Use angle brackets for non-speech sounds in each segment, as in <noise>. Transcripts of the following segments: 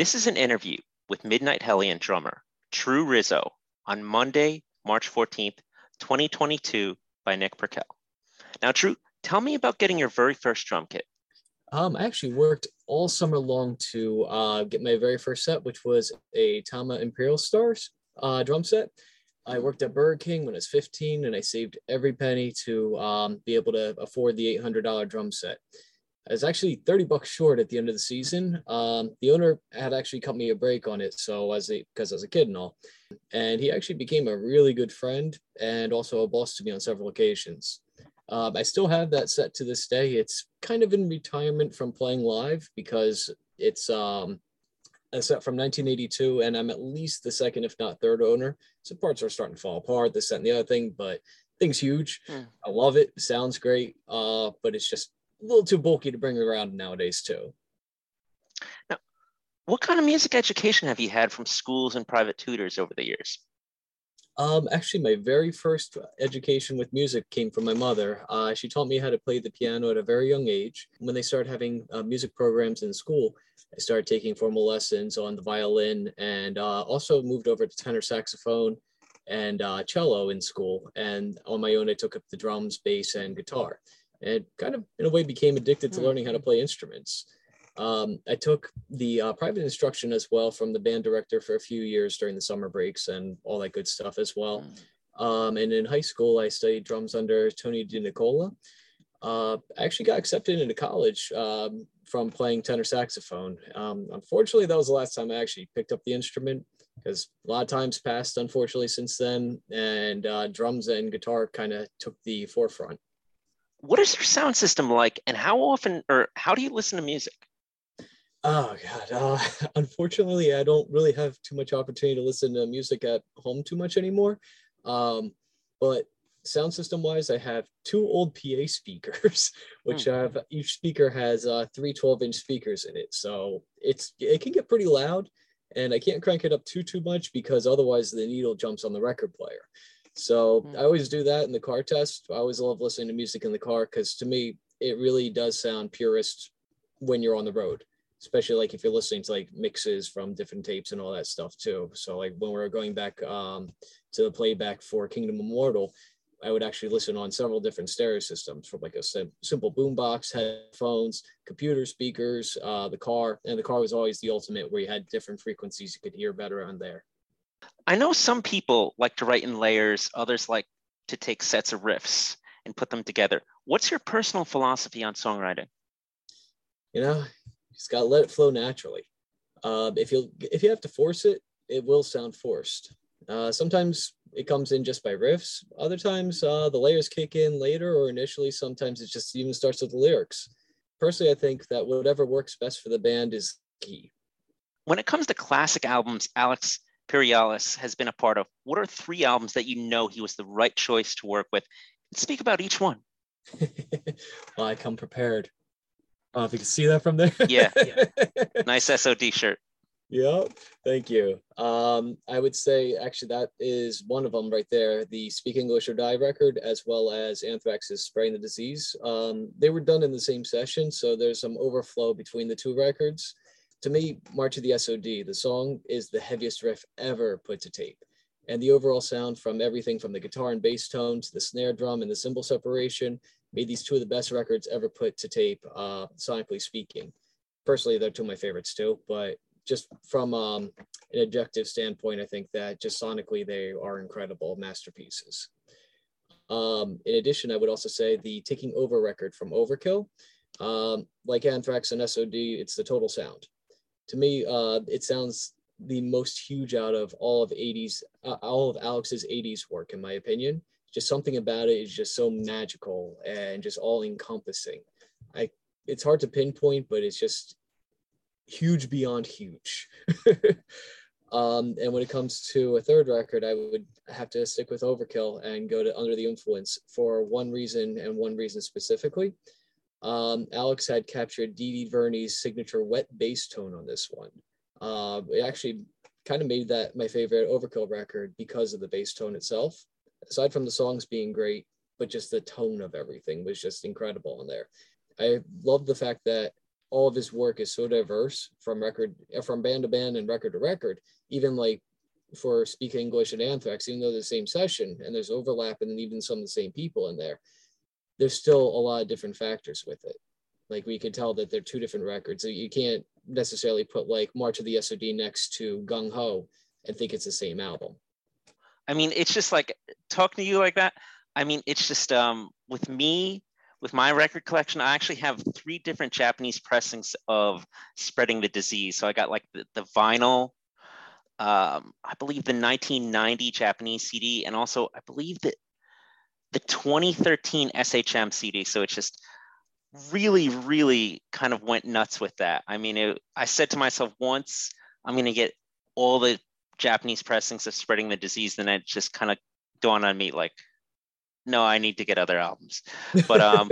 This is an interview with Midnight Hellion drummer Drew Rizzo on Monday, March 14th, 2022 by Nick Perkel. Now, Drew, tell me about getting your very first drum kit. Um, I actually worked all summer long to uh, get my very first set, which was a Tama Imperial Stars uh, drum set. I worked at Burger King when I was 15 and I saved every penny to um, be able to afford the $800 drum set. I was actually 30 bucks short at the end of the season. Um, the owner had actually cut me a break on it. So as a, because I was a kid and all, and he actually became a really good friend and also a boss to me on several occasions. Um, I still have that set to this day. It's kind of in retirement from playing live because it's um, a set from 1982 and I'm at least the second, if not third owner. So parts are starting to fall apart, this, set and the other thing, but thing's huge. Mm. I love it. Sounds great. Uh, but it's just a little too bulky to bring around nowadays too. Now, what kind of music education have you had from schools and private tutors over the years? Um, actually, my very first education with music came from my mother. Uh, she taught me how to play the piano at a very young age. When they started having uh, music programs in school, I started taking formal lessons on the violin and uh, also moved over to tenor saxophone and uh, cello in school. And on my own, I took up the drums, bass, and guitar and kind of in a way became addicted to hmm. learning how to play instruments. Um, I took the uh, private instruction as well from the band director for a few years during the summer breaks and all that good stuff as well. Hmm. Um, and in high school, I studied drums under Tony DiNicola. Uh, I actually got accepted into college um, from playing tenor saxophone. Um, unfortunately, that was the last time I actually picked up the instrument because a lot of times passed, unfortunately, since then, and uh, drums and guitar kind of took the forefront what is your sound system like and how often or how do you listen to music oh god uh, <laughs> unfortunately i don't really have too much opportunity to listen to music at home too much anymore um, but sound system wise i have two old pa <laughs> speakers which hmm. have each speaker has uh, three 12 inch speakers in it so it's it can get pretty loud and i can't crank it up too too much because otherwise the needle jumps on the record player so mm. I always do that in the car test. I always love listening to music in the car because to me, it really does sound purest when you're on the road, especially like if you're listening to like mixes from different tapes and all that stuff too. So like when we are going back um, to the playback for Kingdom Immortal, I would actually listen on several different stereo systems from like a sim- simple boombox, headphones, computer speakers, uh, the car, and the car was always the ultimate where you had different frequencies you could hear better on there. I know some people like to write in layers, others like to take sets of riffs and put them together. What's your personal philosophy on songwriting? You know, you just gotta let it flow naturally. Uh, if you if you have to force it, it will sound forced. Uh, sometimes it comes in just by riffs. Other times uh, the layers kick in later or initially. Sometimes it just even starts with the lyrics. Personally, I think that whatever works best for the band is key. When it comes to classic albums, Alex, Perialas has been a part of. What are three albums that you know he was the right choice to work with? Speak about each one. <laughs> well, I come prepared. Oh, if you can see that from there. <laughs> yeah, <laughs> yeah. Nice SOD shirt. Yep. Thank you. Um, I would say actually that is one of them right there. The Speak English or Die record, as well as Anthrax's Spreading the Disease. Um, they were done in the same session, so there's some overflow between the two records to me, March of the SOD, the song is the heaviest riff ever put to tape. And the overall sound from everything from the guitar and bass tone to the snare drum and the cymbal separation made these two of the best records ever put to tape, uh, sonically speaking. Personally, they're two of my favorites too, but just from um, an objective standpoint, I think that just sonically they are incredible masterpieces. Um, in addition, I would also say the Taking Over record from Overkill. Um, like Anthrax and SOD, it's the total sound to me, uh, it sounds the most huge out of all of 80s, uh, all of Alex's 80s work, in my opinion. Just something about it is just so magical and just all encompassing. I, it's hard to pinpoint, but it's just huge beyond huge. <laughs> um, and when it comes to a third record, I would have to stick with Overkill and go to Under the Influence for one reason and one reason specifically. Um, Alex had captured D.D. Verni's signature wet bass tone on this one. Uh, it actually kind of made that my favorite Overkill record because of the bass tone itself. Aside from the songs being great, but just the tone of everything was just incredible on there. I love the fact that all of his work is so diverse from record from band to band and record to record. Even like for Speak English and Anthrax, even though the same session and there's overlap and even some of the same people in there, there's still a lot of different factors with it. Like we could tell that they're two different records. So you can't necessarily put like March of the SOD next to Gung Ho and think it's the same album. I mean, it's just like talking to you like that. I mean, it's just um, with me, with my record collection, I actually have three different Japanese pressings of Spreading the Disease. So I got like the, the vinyl, um, I believe the 1990 Japanese CD, and also I believe that the 2013 SHM CD. So it's just really, really kind of went nuts with that. I mean, it, I said to myself once, I'm going to get all the Japanese pressings of Spreading the Disease. Then it just kind of dawned on me like, no, I need to get other albums. But um,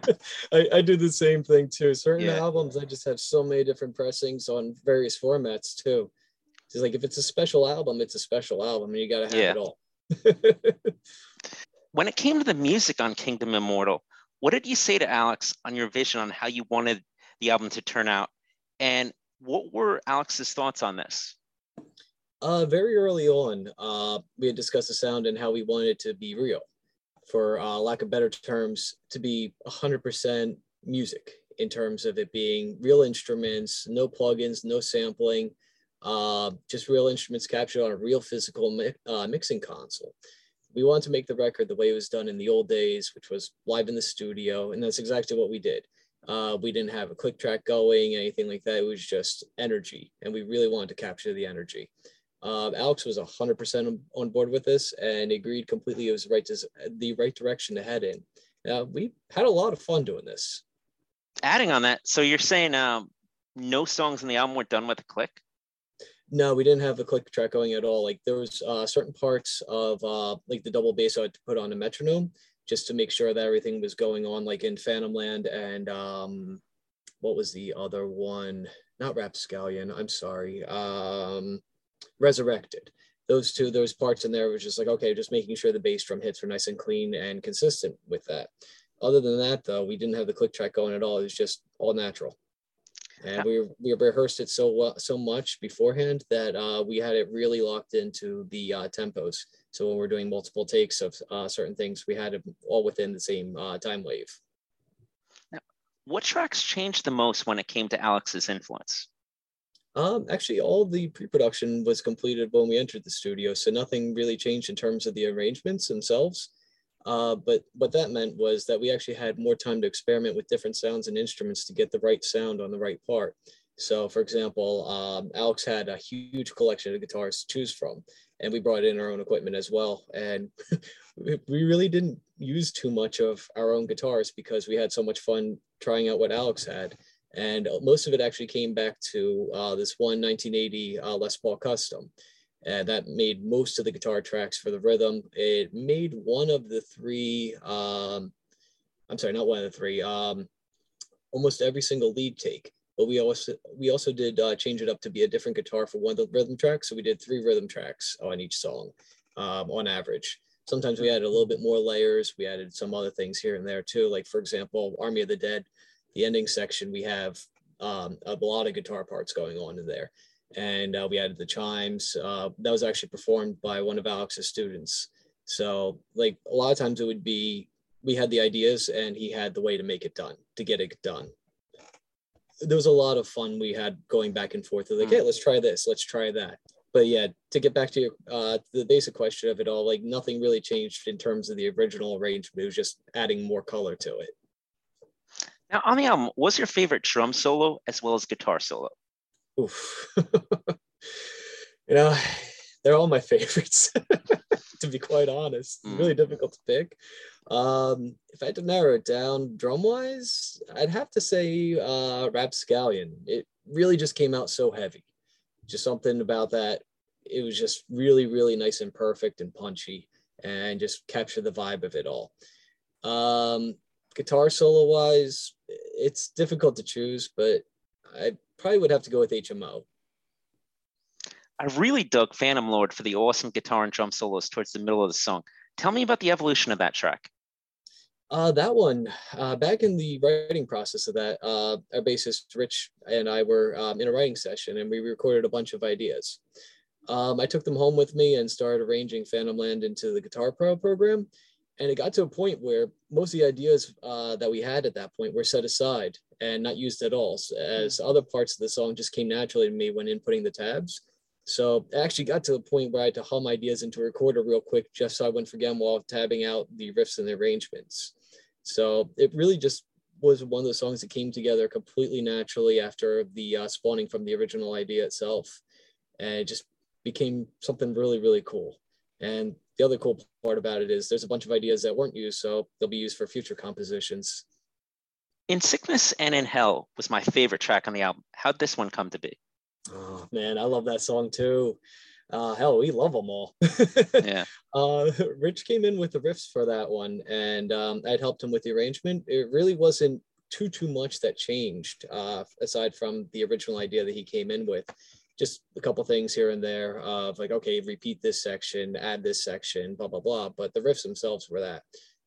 <laughs> I, I do the same thing too. Certain yeah. albums, I just have so many different pressings on various formats too. It's like if it's a special album, it's a special album, and you got to have yeah. it all. <laughs> when it came to the music on Kingdom Immortal, what did you say to Alex on your vision on how you wanted the album to turn out? And what were Alex's thoughts on this? Uh, very early on, uh, we had discussed the sound and how we wanted it to be real, for uh, lack of better terms, to be 100% music in terms of it being real instruments, no plugins, no sampling, uh, just real instruments captured on a real physical mi- uh, mixing console we wanted to make the record the way it was done in the old days, which was live in the studio, and that's exactly what we did. Uh, we didn't have a click track going, anything like that. It was just energy, and we really wanted to capture the energy. Uh, Alex was 100% on board with this and agreed completely it was right to, the right direction to head in. Uh, we had a lot of fun doing this. Adding on that, so you're saying um, no songs in the album were done with a click? No, we didn't have the click track going at all. Like there was uh, certain parts of uh, like the double bass I had to put on a metronome just to make sure that everything was going on, like in Phantom Land and um, what was the other one? Not Rapscallion. I'm sorry. Um, Resurrected. Those two, those parts in there was just like okay, just making sure the bass drum hits were nice and clean and consistent with that. Other than that, though, we didn't have the click track going at all. It was just all natural and we we rehearsed it so well, so much beforehand that uh, we had it really locked into the uh, tempos. So when we're doing multiple takes of uh, certain things, we had it all within the same uh, time wave. Now, what tracks changed the most when it came to Alex's influence? Um, actually, all the pre-production was completed when we entered the studio, so nothing really changed in terms of the arrangements themselves. Uh, but what that meant was that we actually had more time to experiment with different sounds and instruments to get the right sound on the right part. So, for example, um, Alex had a huge collection of guitars to choose from, and we brought in our own equipment as well. And <laughs> we really didn't use too much of our own guitars because we had so much fun trying out what Alex had. And most of it actually came back to uh, this one 1980 uh, Les Paul Custom and that made most of the guitar tracks for the rhythm. It made one of the three, um, I'm sorry, not one of the three, um, almost every single lead take. But we also we also did uh, change it up to be a different guitar for one of the rhythm tracks. So we did three rhythm tracks on each song, um, on average. Sometimes we added a little bit more layers. We added some other things here and there too. Like for example, Army of the Dead, the ending section, we have um, a lot of guitar parts going on in there and uh, we added the chimes. Uh, that was actually performed by one of Alex's students. So, like a lot of times, it would be we had the ideas, and he had the way to make it done to get it done. There was a lot of fun we had going back and forth. Like, hey, let's try this, let's try that. But yeah, to get back to your, uh, the basic question of it all, like nothing really changed in terms of the original arrangement. It was just adding more color to it. Now, on the album, what's your favorite drum solo as well as guitar solo? Oof. <laughs> you know, they're all my <laughs> favorites, to be quite honest. It's really mm. difficult to pick. Um, if I had to narrow it down drum wise, I'd have to say uh, Rapscallion. It really just came out so heavy. Just something about that. It was just really, really nice and perfect and punchy and just capture the vibe of it all. Um, guitar solo wise, it's difficult to choose, but I probably would have to go with HMO. I really dug Phantom Lord for the awesome guitar and drum solos towards the middle of the song. Tell me about the evolution of that track. Uh, that one, uh, back in the writing process of that, uh, our bassist Rich and I were um, in a writing session and we recorded a bunch of ideas. Um, I took them home with me and started arranging Phantom Land into the Guitar Pro program. And it got to a point where most of the ideas uh, that we had at that point were set aside and not used at all, as other parts of the song just came naturally to me when inputting the tabs. So I actually got to the point where I had to hum ideas into a recorder real quick just so I wouldn't forget them while tabbing out the riffs and the arrangements. So it really just was one of the songs that came together completely naturally after the uh, spawning from the original idea itself. And it just became something really, really cool. And the other cool part about it is there's a bunch of ideas that weren't used, so they'll be used for future compositions. In Sickness and in Hell was my favorite track on the album. How'd this one come to be? Oh man, I love that song too. Uh, hell, we love them all. <laughs> yeah. Uh, Rich came in with the riffs for that one, and um, I'd helped him with the arrangement. It really wasn't too too much that changed, uh, aside from the original idea that he came in with. Just a couple things here and there of like, okay, repeat this section, add this section, blah blah blah. But the riffs themselves were that.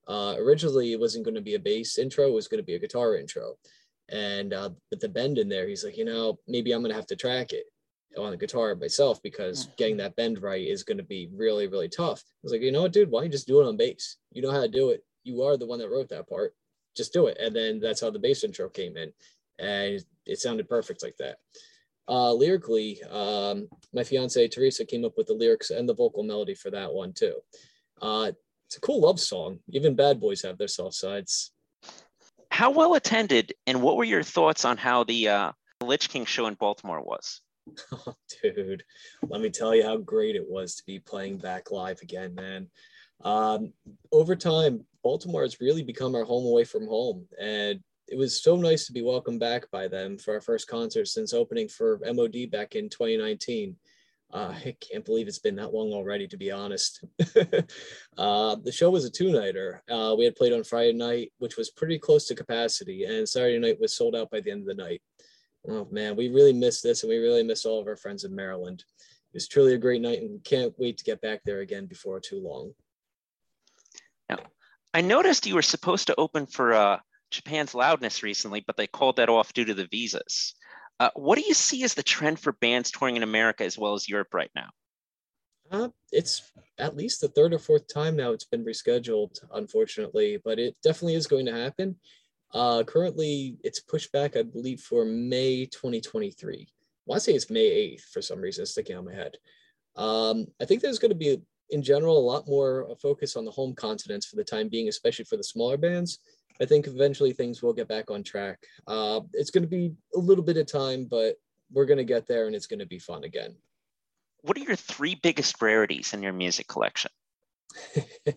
Uh, originally, it wasn't going to be a bass intro; it was going to be a guitar intro. And uh, with the bend in there, he's like, you know, maybe I'm going to have to track it on the guitar myself because mm-hmm. getting that bend right is going to be really, really tough. I was like, you know what, dude, why don't you just do it on bass? You know how to do it. You are the one that wrote that part. Just do it. And then that's how the bass intro came in. And it sounded perfect like that. Uh, lyrically, um, my fiance Teresa came up with the lyrics and the vocal melody for that one too. Uh, it's a cool love song. Even bad boys have their soft sides. How well attended, and what were your thoughts on how the uh, Lich King show in Baltimore was? Oh, <laughs> dude, let me tell you how great it was to be playing back live again, man. Um, over time, Baltimore has really become our home away from home, and it was so nice to be welcomed back by them for our first concert since opening for MOD back in 2019. Uh, I can't believe it's been that long already, to be honest. <laughs> uh, the show was a two nighter. Uh, we had played on Friday night, which was pretty close to capacity, and Saturday night was sold out by the end of the night. Oh man, we really miss this, and we really miss all of our friends in Maryland. It was truly a great night, and we can't wait to get back there again before too long. Now, I noticed you were supposed to open for uh, Japan's Loudness recently, but they called that off due to the visas. Uh, what do you see as the trend for bands touring in America as well as Europe right now? Uh, it's at least the third or fourth time now it's been rescheduled, unfortunately, but it definitely is going to happen. Uh, currently, it's pushed back, I believe, for May 2023. I want to say it's May 8th for some reason, sticking out my head. Um, I think there's going to be, in general, a lot more focus on the home continents for the time being, especially for the smaller bands. I think eventually things will get back on track. Uh, it's going to be a little bit of time, but we're going to get there and it's going to be fun again. What are your three biggest rarities in your music collection? <laughs>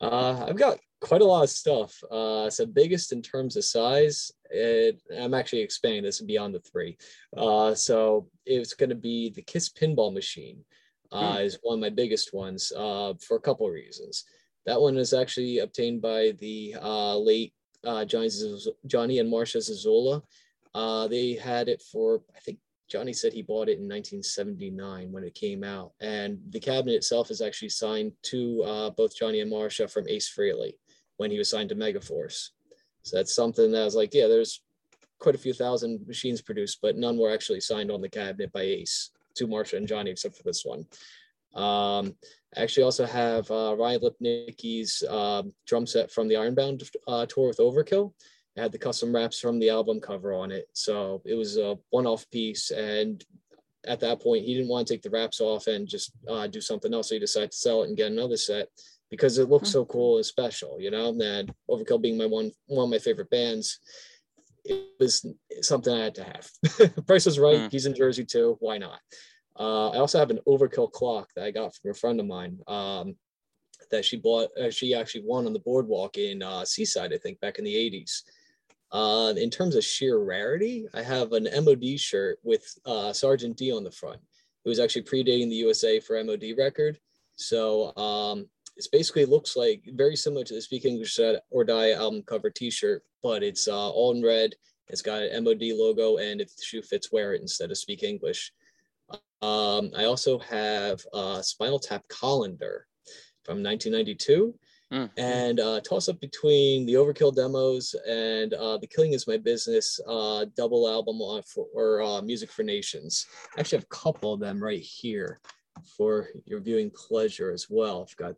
uh, I've got quite a lot of stuff. Uh, so biggest in terms of size, it, I'm actually expanding this beyond the three. Uh, so it's going to be the Kiss pinball machine. Uh, hmm. Is one of my biggest ones uh, for a couple of reasons. That one is actually obtained by the uh, late uh, Johnny, Johnny and Marsha Zazula. Uh, they had it for, I think Johnny said he bought it in 1979 when it came out. And the cabinet itself is actually signed to uh, both Johnny and Marsha from Ace Frehley when he was signed to Megaforce. So that's something that I was like, yeah, there's quite a few thousand machines produced, but none were actually signed on the cabinet by Ace to Marsha and Johnny, except for this one. Um, I actually also have uh, Ron Lipnicki's uh, drum set from the Ironbound uh, tour with Overkill. It had the custom wraps from the album cover on it. So it was a one-off piece. And at that point, he didn't want to take the wraps off and just uh, do something else. So he decided to sell it and get another set because it looks so hmm. cool and special, you know, and Overkill being my one, one of my favorite bands, it was something I had to have. <laughs> Price was right. Mm. He's in Jersey too. Why not? Uh, I also have an overkill clock that I got from a friend of mine um, that she bought. Uh, she actually won on the boardwalk in uh, Seaside, I think, back in the 80s. Uh, in terms of sheer rarity, I have an MOD shirt with uh, Sergeant D on the front. It was actually predating the USA for MOD record. So um, it basically looks like very similar to the Speak English or Die album cover T-shirt, but it's uh, all in red. It's got an MOD logo, and if the shoe fits, wear it instead of Speak English. Um, I also have a Spinal Tap colander from 1992. Mm. and uh, toss up between the Overkill demos and uh, the Killing Is My Business uh, double album on for, or uh, Music for Nations. I actually have a couple of them right here for your viewing pleasure as well. I've got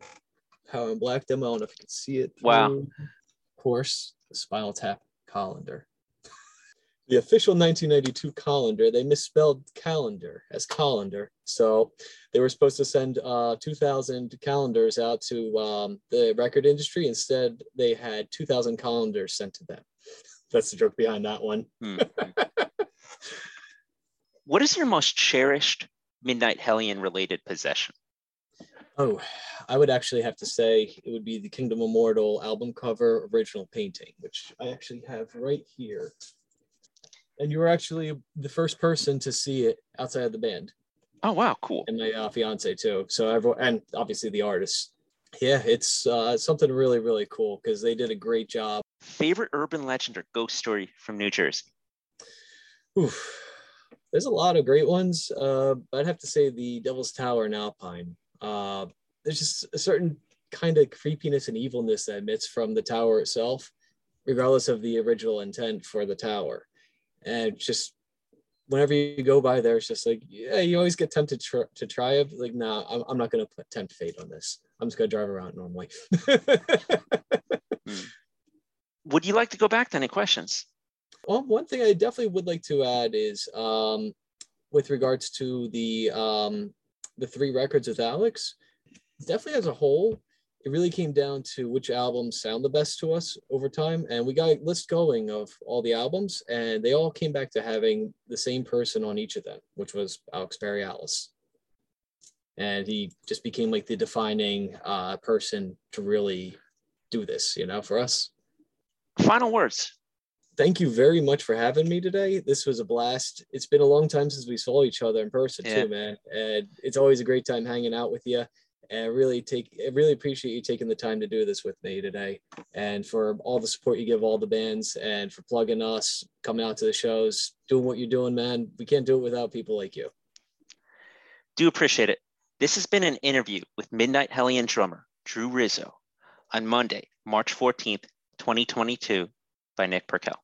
Power in Black demo. I don't know if you can see it. Wow. through. Of course, the Spinal Tap Colander. The official 1992 calendar, they misspelled calendar as colander. So they were supposed to send uh, 2,000 calendars out to um, the record industry. Instead, they had 2,000 calendars sent to them. That's the joke behind that one. Hmm. <laughs> what is your most cherished Midnight Hellion related possession? Oh, I would actually have to say it would be the Kingdom Immortal album cover original painting, which I actually have right here. And you were actually the first person to see it outside of the band, Oh wow, cool. and my uh, fiance too. So everyone, and obviously the artists. Yeah, it's uh, something really, really cool because they did a great job. Favorite urban legend or ghost story from New Jersey? Oof. There's a lot of great ones. Uh, I'd have to say the Devil's Tower in Alpine. Uh, there's just a certain kind of creepiness and evilness that emits from the tower itself, regardless of the original intent for the tower. And just whenever you go by there, it's just like, yeah, you always get tempted tr- to try it. Like, nah, I'm, I'm not going to tempt fate on this. I'm just going to drive around normally. Would you like to go back to any questions? Well, one thing I definitely would like to add is um, with regards to the um, the three records with Alex, definitely as a whole, it really came down to which albums sound the best to us over time. And we got a list going of all the albums, and they all came back to having the same person on each of them, which was Alex Perialas. And he just became like the defining uh, person to really do this, you know, for us Final words. thank you very much for having me today. This was a blast. It's been a long time since we saw each other in person Yeah. too, man. And it's always a great time hanging out with you. And really take I really appreciate you taking the time to do this with me today. And for all the support you give all the bands and for plugging us, coming out to the shows, doing what you're doing, man. We can't do it without people like you. Do appreciate it. This has been an interview with Midnight Hellion drummer Drew Rizzo on Monday, March 14th, 2022 by Nick Perkel.